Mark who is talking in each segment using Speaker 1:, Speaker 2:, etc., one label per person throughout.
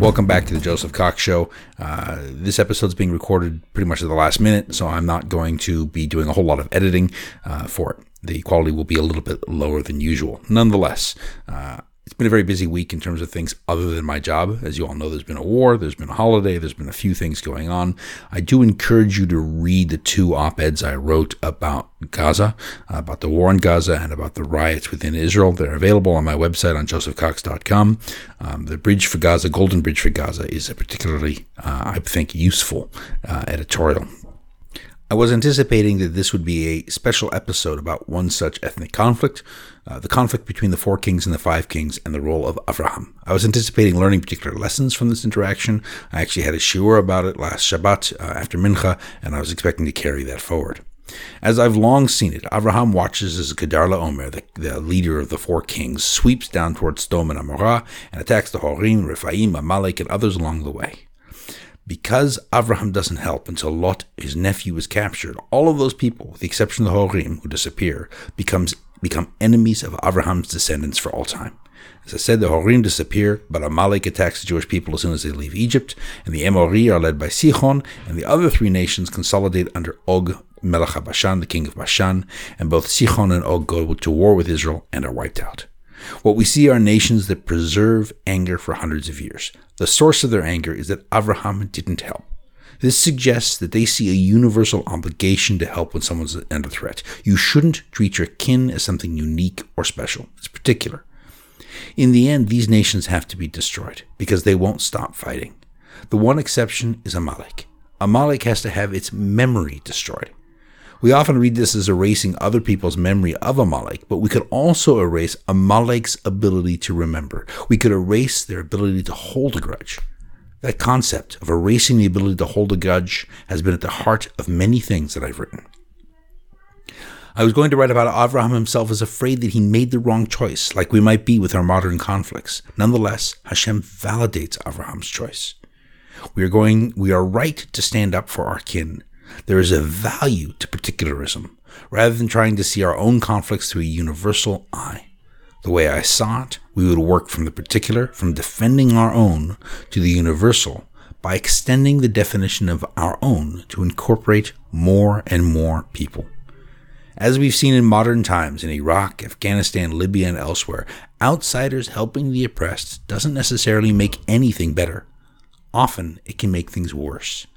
Speaker 1: Welcome back to the Joseph Cox Show. Uh, this episode's being recorded pretty much at the last minute, so I'm not going to be doing a whole lot of editing uh, for it. The quality will be a little bit lower than usual. Nonetheless, uh, it's been a very busy week in terms of things other than my job. As you all know, there's been a war, there's been a holiday, there's been a few things going on. I do encourage you to read the two op eds I wrote about Gaza, about the war in Gaza, and about the riots within Israel. They're available on my website on josephcox.com. Um, the Bridge for Gaza, Golden Bridge for Gaza, is a particularly, uh, I think, useful uh, editorial. I was anticipating that this would be a special episode about one such ethnic conflict, uh, the conflict between the four kings and the five kings, and the role of Avraham. I was anticipating learning particular lessons from this interaction. I actually had a shiur about it last Shabbat uh, after Mincha, and I was expecting to carry that forward. As I've long seen it, Avraham watches as Kedar Omer, the, the, leader of the four kings, sweeps down towards Sdom and Amorah and attacks the Horim, Rephaim, Amalek, and others along the way. Because Avraham doesn't help until Lot, his nephew, is captured, all of those people, with the exception of the Horim, who disappear, becomes become enemies of Avraham's descendants for all time. As I said, the Horim disappear, but Amalek attacks the Jewish people as soon as they leave Egypt, and the Emori are led by Sichon, and the other three nations consolidate under Og, Melech the king of Bashan, and both Sichon and Og go to war with Israel and are wiped out. What we see are nations that preserve anger for hundreds of years. The source of their anger is that Avraham didn't help. This suggests that they see a universal obligation to help when someone's under threat. You shouldn't treat your kin as something unique or special. It's particular. In the end, these nations have to be destroyed because they won't stop fighting. The one exception is Amalek. Amalek has to have its memory destroyed. We often read this as erasing other people's memory of Amalek, but we could also erase Amalek's ability to remember. We could erase their ability to hold a grudge. That concept of erasing the ability to hold a grudge has been at the heart of many things that I've written. I was going to write about Avraham himself as afraid that he made the wrong choice, like we might be with our modern conflicts. Nonetheless, Hashem validates Avraham's choice. We are going, we are right to stand up for our kin, there is a value to particularism, rather than trying to see our own conflicts through a universal eye. The way I saw it, we would work from the particular, from defending our own, to the universal, by extending the definition of our own to incorporate more and more people. As we've seen in modern times in Iraq, Afghanistan, Libya, and elsewhere, outsiders helping the oppressed doesn't necessarily make anything better. Often it can make things worse.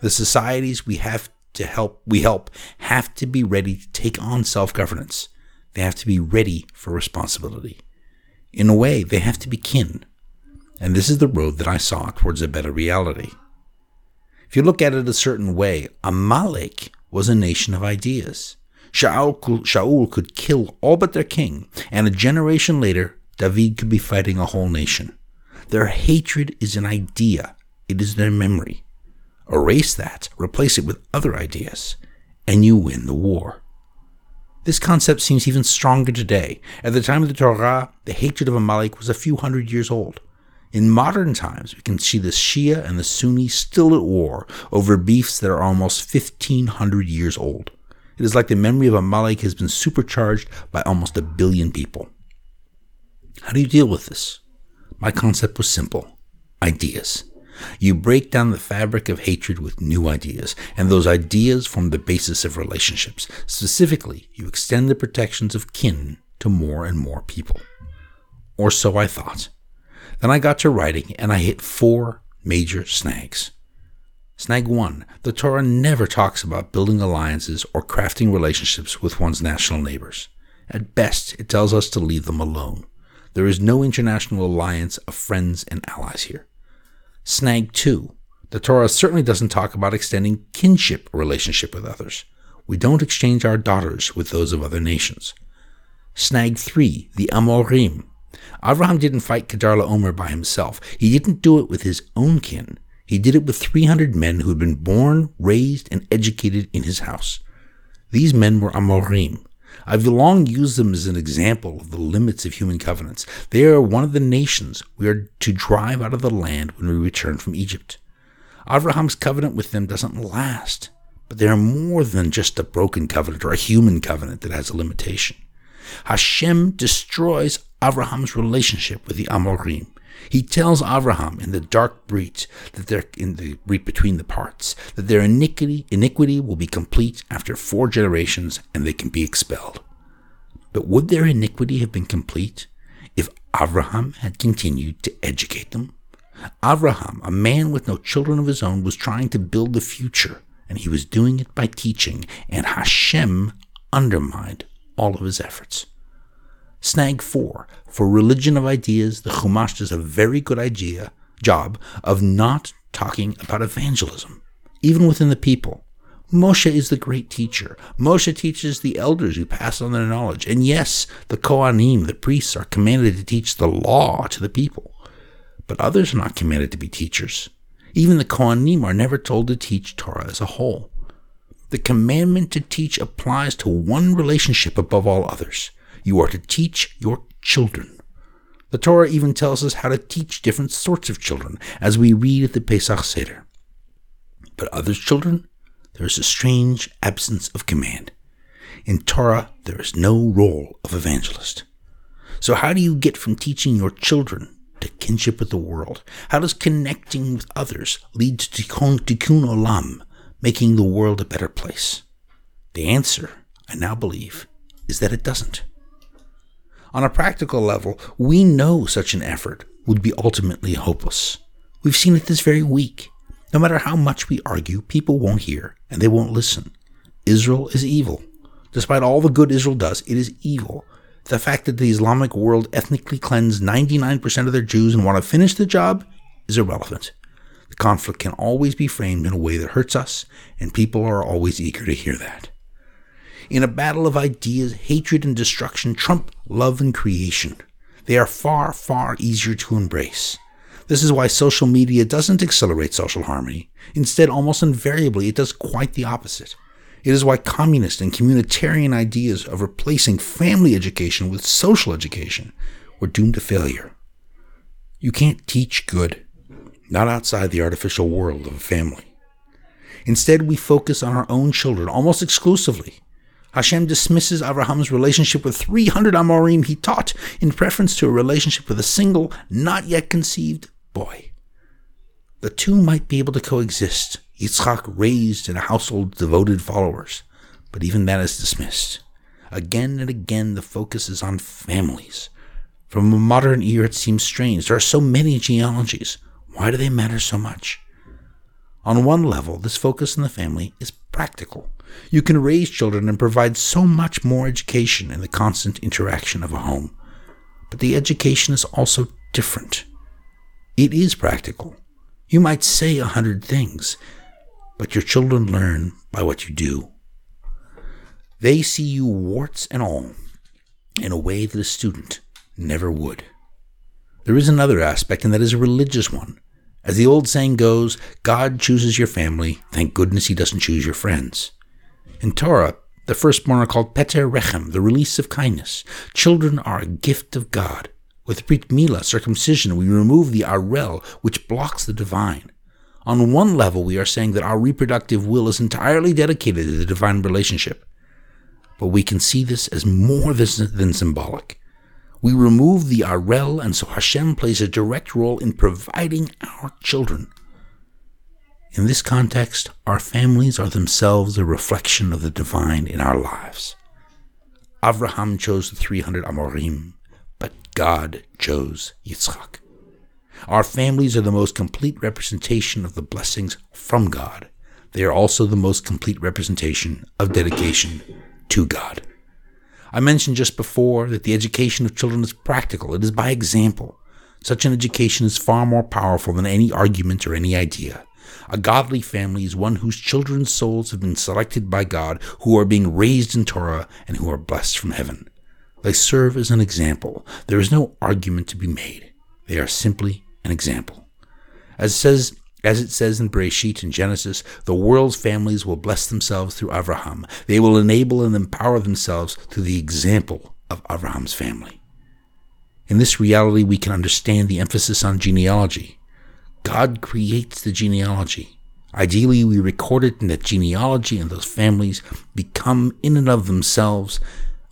Speaker 1: The societies we have to help we help have to be ready to take on self-governance. They have to be ready for responsibility. In a way, they have to be kin. And this is the road that I saw towards a better reality. If you look at it a certain way, Amalek was a nation of ideas. Shaul, could kill all but their king, and a generation later, David could be fighting a whole nation. Their hatred is an idea, it is their memory. Erase that, replace it with other ideas, and you win the war. This concept seems even stronger today. At the time of the Torah, the hatred of Amalek was a few hundred years old. In modern times, we can see the Shia and the Sunni still at war over beefs that are almost 1500 years old. It is like the memory of Amalek has been supercharged by almost a billion people. How do you deal with this? My concept was simple ideas. You break down the fabric of hatred with new ideas, and those ideas form the basis of relationships. Specifically, you extend the protections of kin to more and more people. Or so I thought. Then I got to writing, and I hit four major snags. Snag 1. The Torah never talks about building alliances or crafting relationships with one's national neighbors. At best, it tells us to leave them alone. There is no international alliance of friends and allies here. Snag 2. The Torah certainly doesn't talk about extending kinship relationship with others. We don't exchange our daughters with those of other nations. Snag 3. The Amorim. Avraham didn't fight Kedar Omer by himself. He didn't do it with his own kin. He did it with 300 men who had been born, raised, and educated in his house. These men were Amorim, I've long used them as an example of the limits of human covenants. They are one of the nations we are to drive out of the land when we return from Egypt. Abraham's covenant with them doesn't last, but they are more than just a broken covenant or a human covenant that has a limitation. Hashem destroys Abraham's relationship with the Amorim. He tells Abraham in the dark breach that they're in the breach between the parts that their iniquity iniquity will be complete after four generations and they can be expelled. But would their iniquity have been complete if Abraham had continued to educate them? Abraham, a man with no children of his own, was trying to build the future, and he was doing it by teaching, and Hashem undermined all of his efforts. Snag 4. For religion of ideas, the Chumash does a very good idea job of not talking about evangelism, even within the people. Moshe is the great teacher. Moshe teaches the elders who pass on their knowledge. And yes, the Kohanim, the priests, are commanded to teach the law to the people. But others are not commanded to be teachers. Even the Kohanim are never told to teach Torah as a whole. The commandment to teach applies to one relationship above all others. You are to teach your children. The Torah even tells us how to teach different sorts of children, as we read at the Pesach Seder. But others' children, there is a strange absence of command. In Torah, there is no role of evangelist. So, how do you get from teaching your children to kinship with the world? How does connecting with others lead to tikkun, tikkun olam, making the world a better place? The answer, I now believe, is that it doesn't. On a practical level, we know such an effort would be ultimately hopeless. We've seen it this very week. No matter how much we argue, people won't hear and they won't listen. Israel is evil. Despite all the good Israel does, it is evil. The fact that the Islamic world ethnically cleansed 99% of their Jews and want to finish the job is irrelevant. The conflict can always be framed in a way that hurts us, and people are always eager to hear that. In a battle of ideas, hatred and destruction trump love and creation. They are far, far easier to embrace. This is why social media doesn't accelerate social harmony. Instead, almost invariably, it does quite the opposite. It is why communist and communitarian ideas of replacing family education with social education were doomed to failure. You can't teach good, not outside the artificial world of a family. Instead, we focus on our own children almost exclusively. Hashem dismisses Abraham's relationship with 300 Amorim he taught in preference to a relationship with a single, not yet conceived boy. The two might be able to coexist, Yitzchak raised in a household of devoted followers, but even that is dismissed. Again and again, the focus is on families. From a modern ear, it seems strange. There are so many genealogies. Why do they matter so much? On one level, this focus on the family is practical. You can raise children and provide so much more education in the constant interaction of a home. But the education is also different. It is practical. You might say a hundred things, but your children learn by what you do. They see you warts and all in a way that a student never would. There is another aspect, and that is a religious one. As the old saying goes, God chooses your family. Thank goodness he doesn't choose your friends. In Torah, the firstborn are called Peter Rechem, the release of kindness. Children are a gift of God. With Brit Mila, circumcision, we remove the Arel, which blocks the divine. On one level, we are saying that our reproductive will is entirely dedicated to the divine relationship. But we can see this as more than symbolic. We remove the Arel, and so Hashem plays a direct role in providing our children. In this context, our families are themselves a reflection of the divine in our lives. Avraham chose the 300 Amorim, but God chose Yitzchak. Our families are the most complete representation of the blessings from God. They are also the most complete representation of dedication to God. I mentioned just before that the education of children is practical, it is by example. Such an education is far more powerful than any argument or any idea. A godly family is one whose children's souls have been selected by God, who are being raised in Torah, and who are blessed from heaven. They serve as an example. There is no argument to be made. They are simply an example. As it says, as it says in Bereshit and Genesis, the world's families will bless themselves through Abraham. They will enable and empower themselves through the example of Abraham's family. In this reality, we can understand the emphasis on genealogy. God creates the genealogy. Ideally, we record it in that genealogy and those families become, in and of themselves,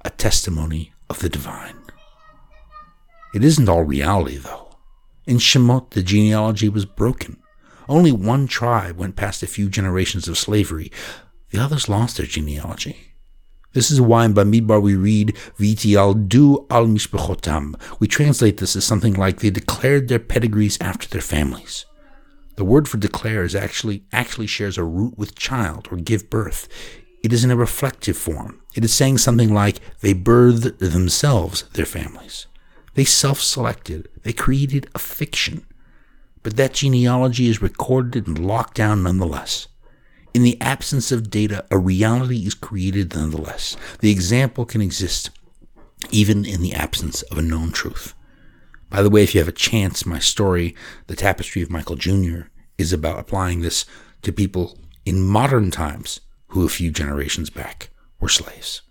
Speaker 1: a testimony of the divine. It isn't all reality, though. In Shemot, the genealogy was broken. Only one tribe went past a few generations of slavery. The others lost their genealogy. This is why in Bamidbar we read, du al mishpachotam. We translate this as something like they declared their pedigrees after their families. The word for declare is actually actually shares a root with child or give birth. It is in a reflective form. It is saying something like they birthed themselves their families. They self selected. They created a fiction. But that genealogy is recorded and locked down nonetheless. In the absence of data, a reality is created nonetheless. The example can exist even in the absence of a known truth. By the way, if you have a chance, my story, The Tapestry of Michael Jr., is about applying this to people in modern times who a few generations back were slaves.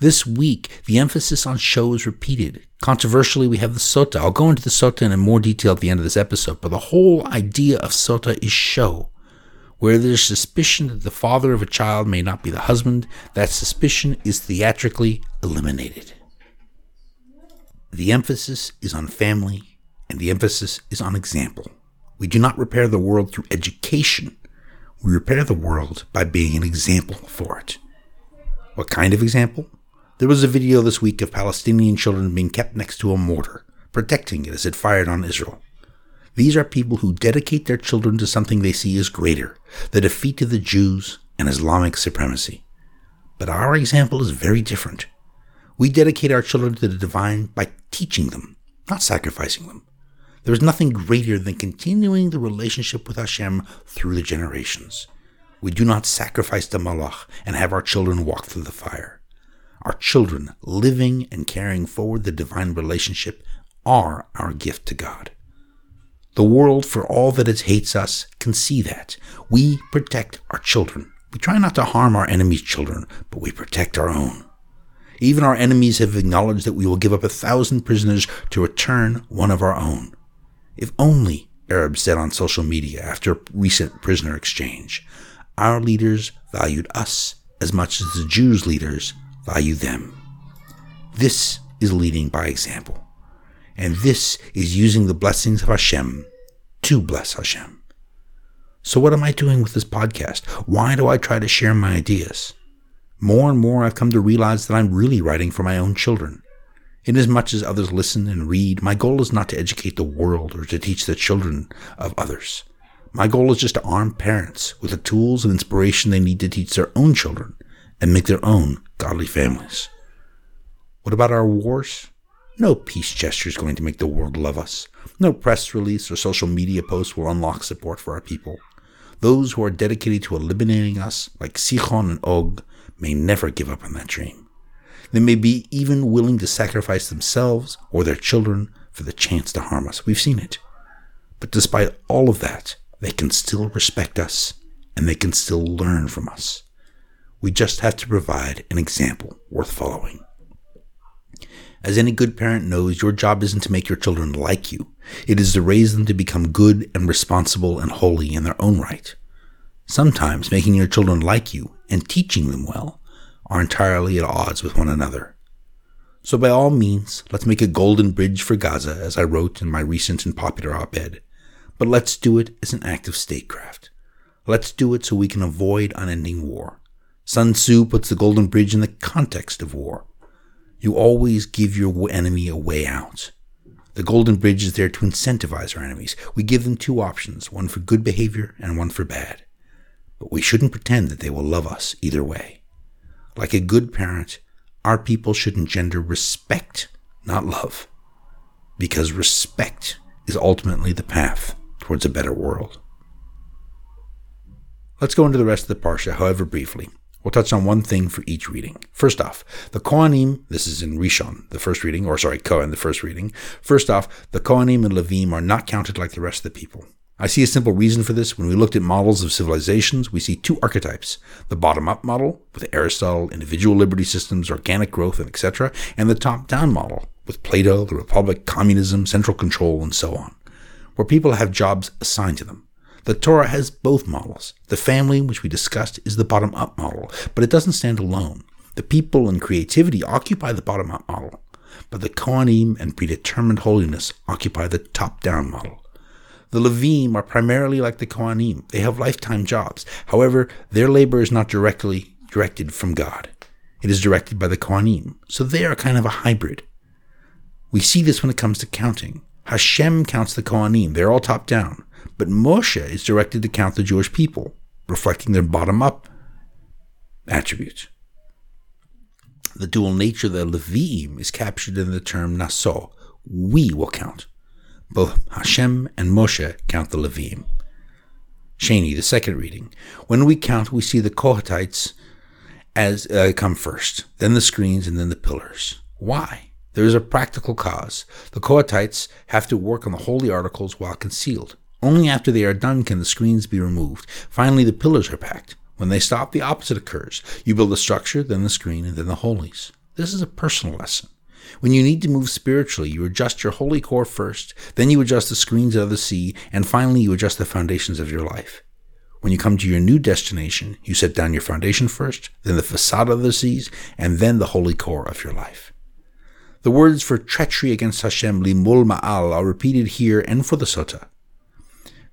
Speaker 1: This week, the emphasis on show is repeated. Controversially, we have the sota. I'll go into the sota in more detail at the end of this episode, but the whole idea of sota is show. Where there's suspicion that the father of a child may not be the husband, that suspicion is theatrically eliminated. The emphasis is on family, and the emphasis is on example. We do not repair the world through education. We repair the world by being an example for it. What kind of example? There was a video this week of Palestinian children being kept next to a mortar, protecting it as it fired on Israel. These are people who dedicate their children to something they see as greater the defeat of the Jews and Islamic supremacy. But our example is very different. We dedicate our children to the divine by teaching them, not sacrificing them. There is nothing greater than continuing the relationship with Hashem through the generations. We do not sacrifice the Molech and have our children walk through the fire. Our children, living and carrying forward the divine relationship, are our gift to God. The world, for all that it hates us, can see that. We protect our children. We try not to harm our enemies' children, but we protect our own. Even our enemies have acknowledged that we will give up a thousand prisoners to return one of our own. If only, Arabs said on social media after a recent prisoner exchange, our leaders valued us as much as the Jews' leaders value them. This is leading by example. And this is using the blessings of Hashem to bless Hashem. So, what am I doing with this podcast? Why do I try to share my ideas? More and more, I've come to realize that I'm really writing for my own children. Inasmuch as others listen and read, my goal is not to educate the world or to teach the children of others. My goal is just to arm parents with the tools and inspiration they need to teach their own children and make their own godly families. What about our wars? No peace gesture is going to make the world love us. No press release or social media post will unlock support for our people. Those who are dedicated to eliminating us, like Sichon and Og, may never give up on that dream. They may be even willing to sacrifice themselves or their children for the chance to harm us. We've seen it. But despite all of that, they can still respect us and they can still learn from us. We just have to provide an example worth following. As any good parent knows, your job isn't to make your children like you. It is to raise them to become good and responsible and holy in their own right. Sometimes making your children like you and teaching them well are entirely at odds with one another. So by all means, let's make a golden bridge for Gaza, as I wrote in my recent and popular op-ed. But let's do it as an act of statecraft. Let's do it so we can avoid unending war. Sun Tzu puts the golden bridge in the context of war. You always give your enemy a way out. The Golden Bridge is there to incentivize our enemies. We give them two options, one for good behavior and one for bad. But we shouldn't pretend that they will love us either way. Like a good parent, our people should engender respect, not love. Because respect is ultimately the path towards a better world. Let's go into the rest of the Parsha, however briefly. We'll touch on one thing for each reading. First off, the Kohanim, this is in Rishon, the first reading, or sorry, Kohen, the first reading. First off, the Kohanim and Levim are not counted like the rest of the people. I see a simple reason for this. When we looked at models of civilizations, we see two archetypes. The bottom-up model, with Aristotle, individual liberty systems, organic growth, and etc., and the top-down model, with Plato, the Republic, communism, central control, and so on, where people have jobs assigned to them. The Torah has both models. The family, which we discussed, is the bottom up model, but it doesn't stand alone. The people and creativity occupy the bottom up model. but the Kohanim and predetermined holiness occupy the top down model. The Levim are primarily like the Kohanim. They have lifetime jobs. However, their labor is not directly directed from God. It is directed by the Kohanim. So they are kind of a hybrid. We see this when it comes to counting. Hashem counts the Kohanim. They're all top down. But Moshe is directed to count the Jewish people, reflecting their bottom up attributes. The dual nature of the Levim is captured in the term Naso. We will count. Both Hashem and Moshe count the Levim. Shani, the second reading. When we count, we see the Kohatites as uh, come first, then the screens, and then the pillars. Why? There is a practical cause. The Kohatites have to work on the holy articles while concealed. Only after they are done can the screens be removed. Finally, the pillars are packed. When they stop, the opposite occurs. You build the structure, then the screen, and then the holies. This is a personal lesson. When you need to move spiritually, you adjust your holy core first, then you adjust the screens of the sea, and finally you adjust the foundations of your life. When you come to your new destination, you set down your foundation first, then the facade of the seas, and then the holy core of your life. The words for treachery against Hashem, limul ma'al, are repeated here and for the sota.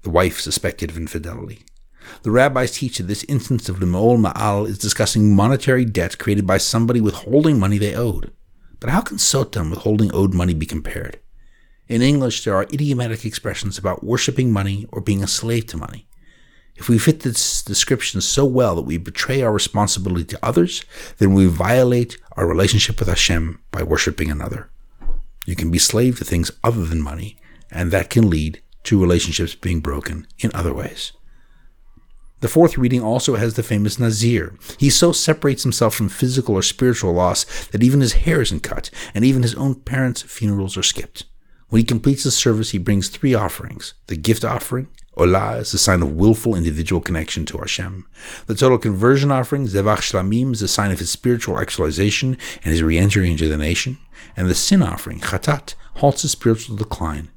Speaker 1: The wife suspected of infidelity. The rabbis teach that this instance of limol ma'al is discussing monetary debt created by somebody withholding money they owed. But how can sota and withholding owed money be compared? In English, there are idiomatic expressions about worshipping money or being a slave to money. If we fit this description so well that we betray our responsibility to others, then we violate our relationship with Hashem by worshipping another. You can be slave to things other than money, and that can lead to relationships being broken in other ways. The fourth reading also has the famous Nazir. He so separates himself from physical or spiritual loss that even his hair isn't cut, and even his own parents' funerals are skipped. When he completes the service, he brings three offerings the gift offering, Olah is a sign of willful individual connection to Hashem. The total conversion offering, Zevach Shlamim, is a sign of his spiritual actualization and his re-entry into the nation. And the sin offering, Chatat, halts his spiritual decline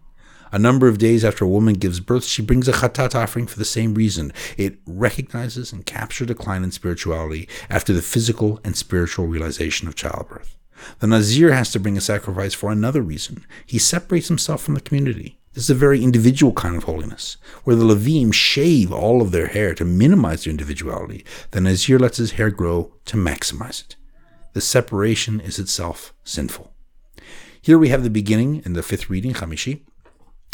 Speaker 1: a number of days after a woman gives birth, she brings a chatat offering for the same reason. It recognizes and captures decline in spirituality after the physical and spiritual realization of childbirth. The Nazir has to bring a sacrifice for another reason. He separates himself from the community. This is a very individual kind of holiness, where the Levim shave all of their hair to minimize their individuality. The Nazir lets his hair grow to maximize it. The separation is itself sinful. Here we have the beginning in the fifth reading, Chamishi,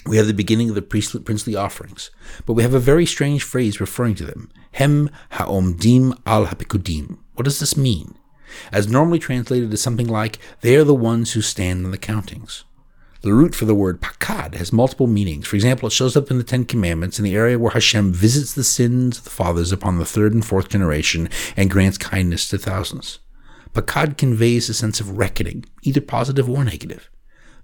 Speaker 1: we have the beginning of the priestly, princely offerings, but we have a very strange phrase referring to them. Hem ha'omdim al hapikudim. What does this mean? As normally translated as something like, they are the ones who stand on the countings. The root for the word pakad has multiple meanings. For example, it shows up in the Ten Commandments in the area where Hashem visits the sins of the fathers upon the third and fourth generation and grants kindness to thousands. Pakad conveys a sense of reckoning, either positive or negative.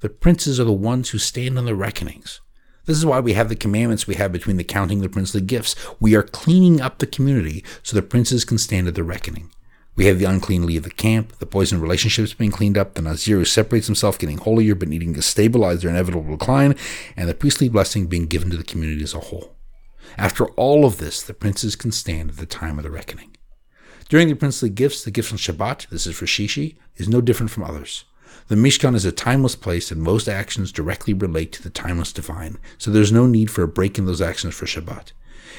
Speaker 1: The princes are the ones who stand on the reckonings. This is why we have the commandments we have between the counting the princely gifts. We are cleaning up the community so the princes can stand at the reckoning. We have the unclean leave the camp, the poison relationships being cleaned up, the Nazir who separates himself getting holier but needing to stabilize their inevitable decline, and the priestly blessing being given to the community as a whole. After all of this, the princes can stand at the time of the reckoning. During the princely gifts, the gifts on Shabbat, this is for Shishi, is no different from others. The Mishkan is a timeless place, and most actions directly relate to the timeless divine, so there's no need for a break in those actions for Shabbat.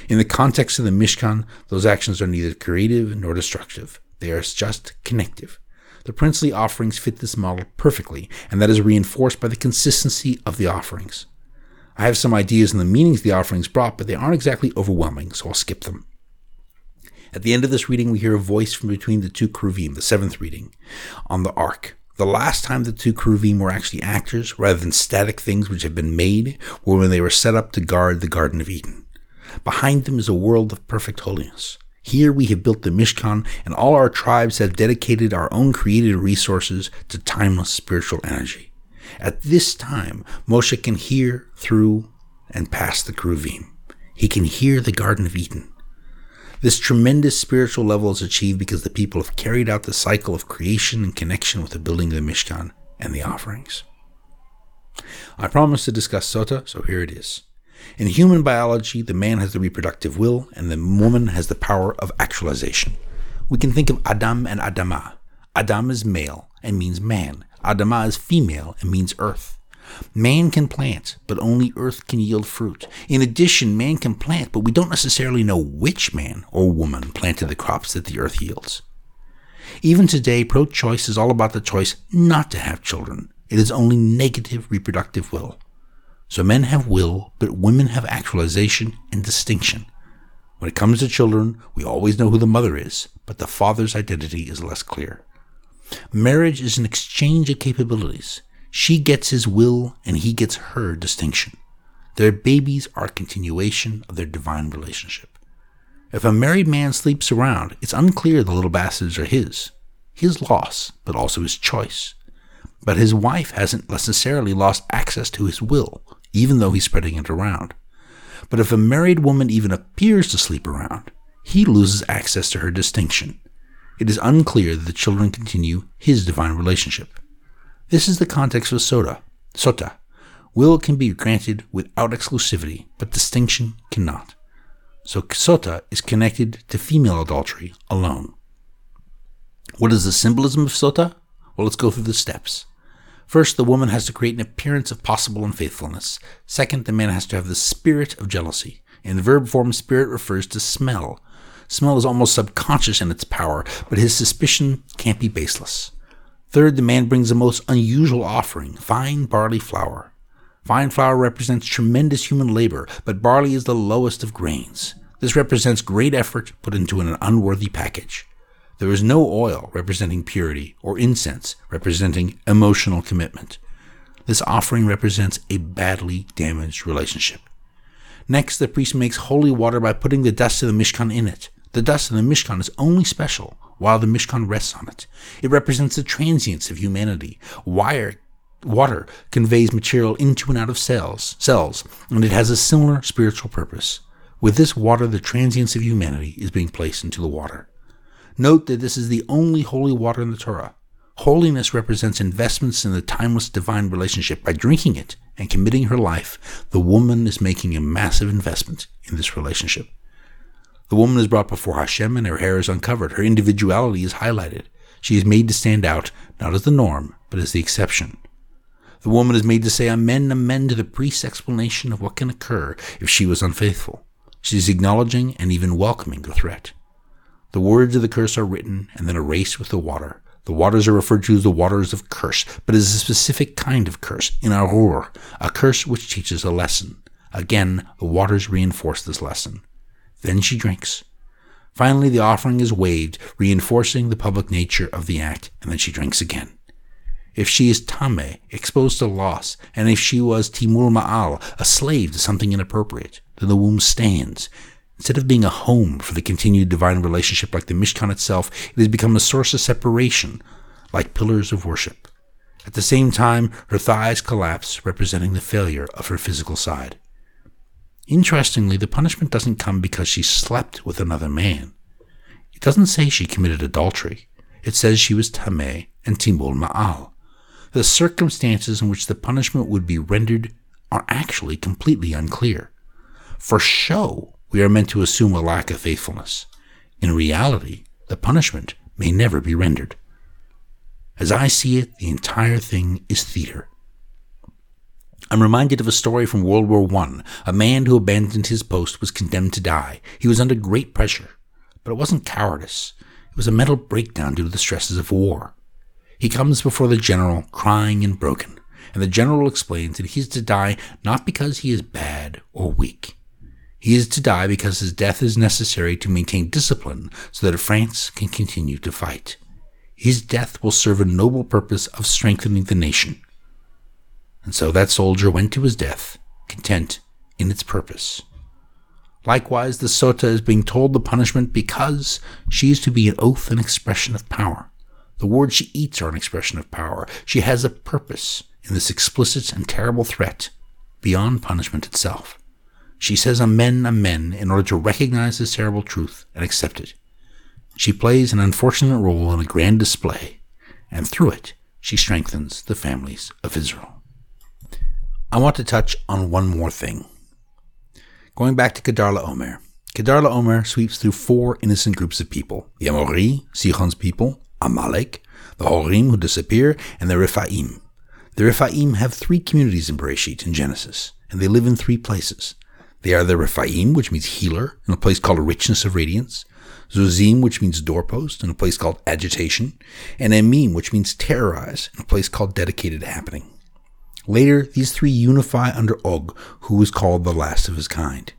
Speaker 1: In the context of the Mishkan, those actions are neither creative nor destructive. They are just connective. The princely offerings fit this model perfectly, and that is reinforced by the consistency of the offerings. I have some ideas on the meanings the offerings brought, but they aren't exactly overwhelming, so I'll skip them. At the end of this reading, we hear a voice from between the two Kruvim, the seventh reading, on the ark. The last time the two Keruvim were actually actors rather than static things which had been made were when they were set up to guard the Garden of Eden. Behind them is a world of perfect holiness. Here we have built the Mishkan, and all our tribes have dedicated our own created resources to timeless spiritual energy. At this time, Moshe can hear through and past the Keruvim. He can hear the Garden of Eden. This tremendous spiritual level is achieved because the people have carried out the cycle of creation and connection with the building of the Mishkan and the offerings. I promised to discuss Sota, so here it is. In human biology, the man has the reproductive will and the woman has the power of actualization. We can think of Adam and Adama. Adam is male and means man. Adama is female and means earth. Man can plant, but only earth can yield fruit. In addition, man can plant, but we don't necessarily know which man or woman planted the crops that the earth yields. Even today, pro choice is all about the choice not to have children. It is only negative reproductive will. So men have will, but women have actualization and distinction. When it comes to children, we always know who the mother is, but the father's identity is less clear. Marriage is an exchange of capabilities. She gets his will and he gets her distinction. Their babies are a continuation of their divine relationship. If a married man sleeps around, it's unclear the little bastards are his. His loss, but also his choice. But his wife hasn't necessarily lost access to his will, even though he's spreading it around. But if a married woman even appears to sleep around, he loses access to her distinction. It is unclear that the children continue his divine relationship. This is the context of Sota. Sota. Will can be granted without exclusivity, but distinction cannot. So Sota is connected to female adultery alone. What is the symbolism of Sota? Well, let's go through the steps. First, the woman has to create an appearance of possible unfaithfulness. Second, the man has to have the spirit of jealousy. In the verb form, spirit refers to smell. Smell is almost subconscious in its power, but his suspicion can't be baseless. Third, the man brings the most unusual offering fine barley flour. Fine flour represents tremendous human labor, but barley is the lowest of grains. This represents great effort put into an unworthy package. There is no oil representing purity or incense representing emotional commitment. This offering represents a badly damaged relationship. Next, the priest makes holy water by putting the dust of the Mishkan in it. The dust of the Mishkan is only special while the Mishkan rests on it. It represents the transience of humanity. Wire, water conveys material into and out of cells, cells, and it has a similar spiritual purpose. With this water, the transience of humanity is being placed into the water. Note that this is the only holy water in the Torah. Holiness represents investments in the timeless divine relationship. By drinking it and committing her life, the woman is making a massive investment in this relationship. The woman is brought before Hashem and her hair is uncovered. Her individuality is highlighted. She is made to stand out, not as the norm, but as the exception. The woman is made to say amen, amen to the priest's explanation of what can occur if she was unfaithful. She is acknowledging and even welcoming the threat. The words of the curse are written and then erased with the water. The waters are referred to as the waters of curse, but is a specific kind of curse, in arur, a curse which teaches a lesson. Again, the waters reinforce this lesson. Then she drinks. Finally, the offering is waved, reinforcing the public nature of the act, and then she drinks again. If she is tameh, exposed to loss, and if she was timur ma'al, a slave to something inappropriate, then the womb stands. Instead of being a home for the continued divine relationship like the Mishkan itself, it has become a source of separation, like pillars of worship. At the same time, her thighs collapse, representing the failure of her physical side. Interestingly, the punishment doesn't come because she slept with another man. It doesn't say she committed adultery. It says she was tameh and timul ma'al. The circumstances in which the punishment would be rendered are actually completely unclear. For show, we are meant to assume a lack of faithfulness. In reality, the punishment may never be rendered. As I see it, the entire thing is theater. I'm reminded of a story from World War I. A man who abandoned his post was condemned to die. He was under great pressure, but it wasn't cowardice. It was a mental breakdown due to the stresses of war. He comes before the general, crying and broken, and the general explains that he is to die not because he is bad or weak. He is to die because his death is necessary to maintain discipline so that France can continue to fight. His death will serve a noble purpose of strengthening the nation. And so that soldier went to his death, content in its purpose. Likewise, the Sota is being told the punishment because she is to be an oath and expression of power. The words she eats are an expression of power. She has a purpose in this explicit and terrible threat beyond punishment itself. She says amen, amen in order to recognize this terrible truth and accept it. She plays an unfortunate role in a grand display, and through it, she strengthens the families of Israel. I want to touch on one more thing. Going back to Kedar Omer. Kedar Omer sweeps through four innocent groups of people the Amori, Sichon's people, Amalek, the Horim who disappear, and the Rephaim. The Rephaim have three communities in Bereshit in Genesis, and they live in three places. They are the Rephaim, which means healer, in a place called richness of radiance, Zuzim, which means doorpost, in a place called agitation, and Emim, which means terrorize, in a place called dedicated happening. Later, these three unify under Og, who is called the last of his kind.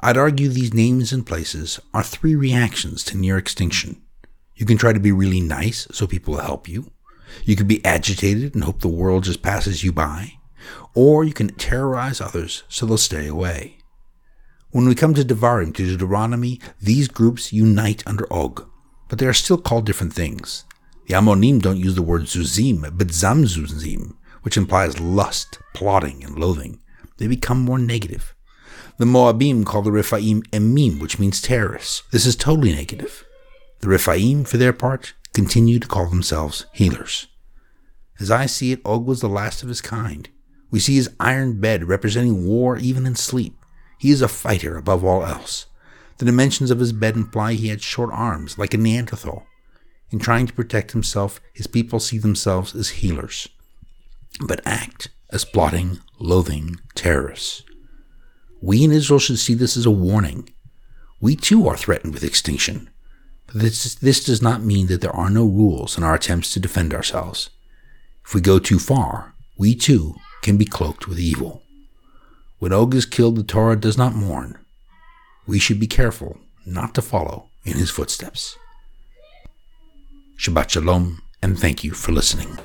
Speaker 1: I'd argue these names and places are three reactions to near extinction. You can try to be really nice so people will help you. You can be agitated and hope the world just passes you by. Or you can terrorize others so they'll stay away. When we come to Devarim, to Deuteronomy, these groups unite under Og, but they are still called different things. The Ammonim don't use the word Zuzim, but Zamzuzim, which implies lust, plotting, and loathing. They become more negative. The Moabim call the Rephaim Emim, which means terrorists. This is totally negative. The Rephaim, for their part, continue to call themselves healers. As I see it, Og was the last of his kind. We see his iron bed representing war even in sleep. He is a fighter above all else. The dimensions of his bed imply he had short arms, like a Neanderthal. In trying to protect himself, his people see themselves as healers, but act as plotting, loathing terrorists. We in Israel should see this as a warning. We too are threatened with extinction. But this, this does not mean that there are no rules in our attempts to defend ourselves. If we go too far, we too can be cloaked with evil. When Og is killed, the Torah does not mourn. We should be careful not to follow in his footsteps. Shabbat Shalom, and thank you for listening.